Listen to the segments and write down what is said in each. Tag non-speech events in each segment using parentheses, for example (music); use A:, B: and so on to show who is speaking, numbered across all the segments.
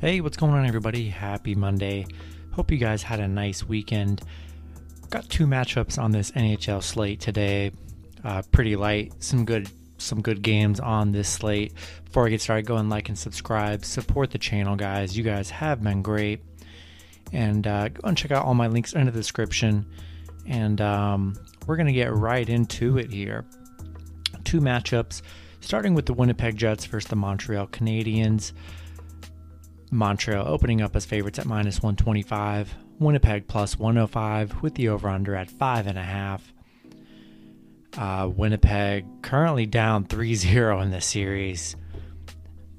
A: Hey, what's going on, everybody? Happy Monday. Hope you guys had a nice weekend. Got two matchups on this NHL slate today. Uh, pretty light. Some good, some good games on this slate. Before I get started, go and like and subscribe. Support the channel, guys. You guys have been great. And uh, go and check out all my links in the description. And um, we're gonna get right into it here. Two matchups, starting with the Winnipeg Jets versus the Montreal Canadiens. Montreal opening up as favorites at minus 125. Winnipeg plus 105 with the over under at 5.5. Uh, Winnipeg currently down 3 0 in this series.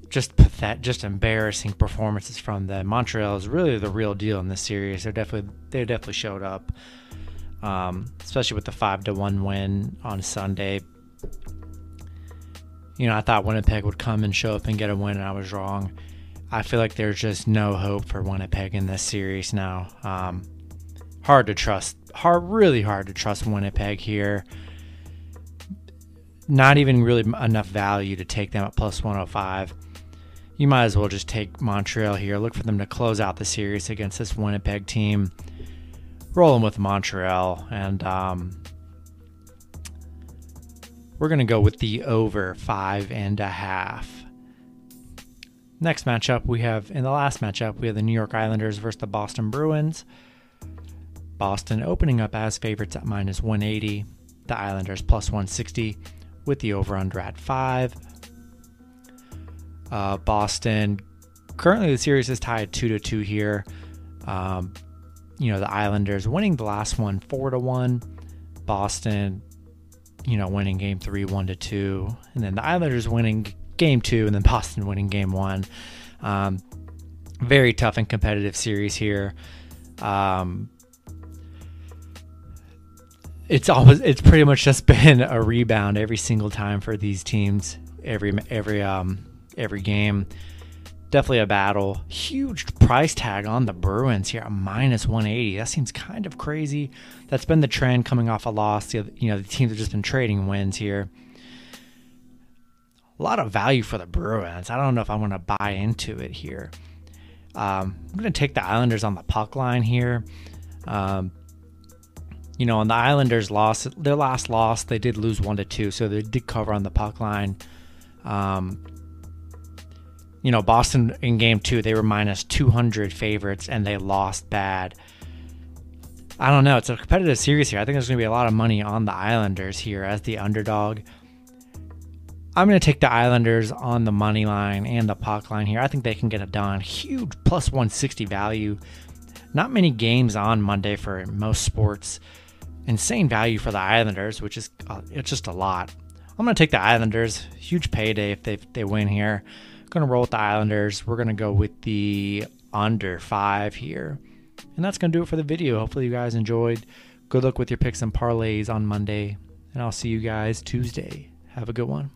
A: Just pathetic, just embarrassing performances from them. Montreal is really the real deal in this series. They're definitely they definitely showed up, um, especially with the five to one win on Sunday. You know, I thought Winnipeg would come and show up and get a win, and I was wrong. I feel like there's just no hope for Winnipeg in this series now. Um, hard to trust, hard, really hard to trust Winnipeg here. Not even really enough value to take them at plus 105. You might as well just take Montreal here. Look for them to close out the series against this Winnipeg team. Rolling with Montreal, and um, we're going to go with the over five and a half. Next matchup, we have in the last matchup, we have the New York Islanders versus the Boston Bruins. Boston opening up as favorites at minus 180, the Islanders plus 160 with the over under at 5. Uh, Boston, currently the series is tied 2 to 2 here. Um, you know, the Islanders winning the last one 4 to 1. Boston, you know, winning game 3 1 to 2. And then the Islanders winning game two, and then Boston winning game one. Um, very tough and competitive series here. Um, it's always it's pretty much just (laughs) been a rebound every single time for these teams every every um every game. Definitely a battle. Huge price tag on the bruins here minus 180 that seems kind of crazy. That's been the trend coming off a loss. You know the teams have just been trading wins here a lot of value for the Bruins. I don't know if I want to buy into it here. Um, I'm going to take the Islanders on the puck line here. Um, you know, on the Islanders' loss, their last loss, they did lose one to two, so they did cover on the puck line. Um, you know, Boston in game two, they were minus 200 favorites and they lost bad. I don't know. It's a competitive series here. I think there's going to be a lot of money on the Islanders here as the underdog. I'm going to take the Islanders on the money line and the puck line here. I think they can get it done. Huge plus 160 value. Not many games on Monday for most sports. Insane value for the Islanders, which is uh, it's just a lot. I'm going to take the Islanders. Huge payday if they they win here. Going to roll with the Islanders. We're going to go with the under five here. And that's going to do it for the video. Hopefully, you guys enjoyed. Good luck with your picks and parlays on Monday. And I'll see you guys Tuesday. Have a good one.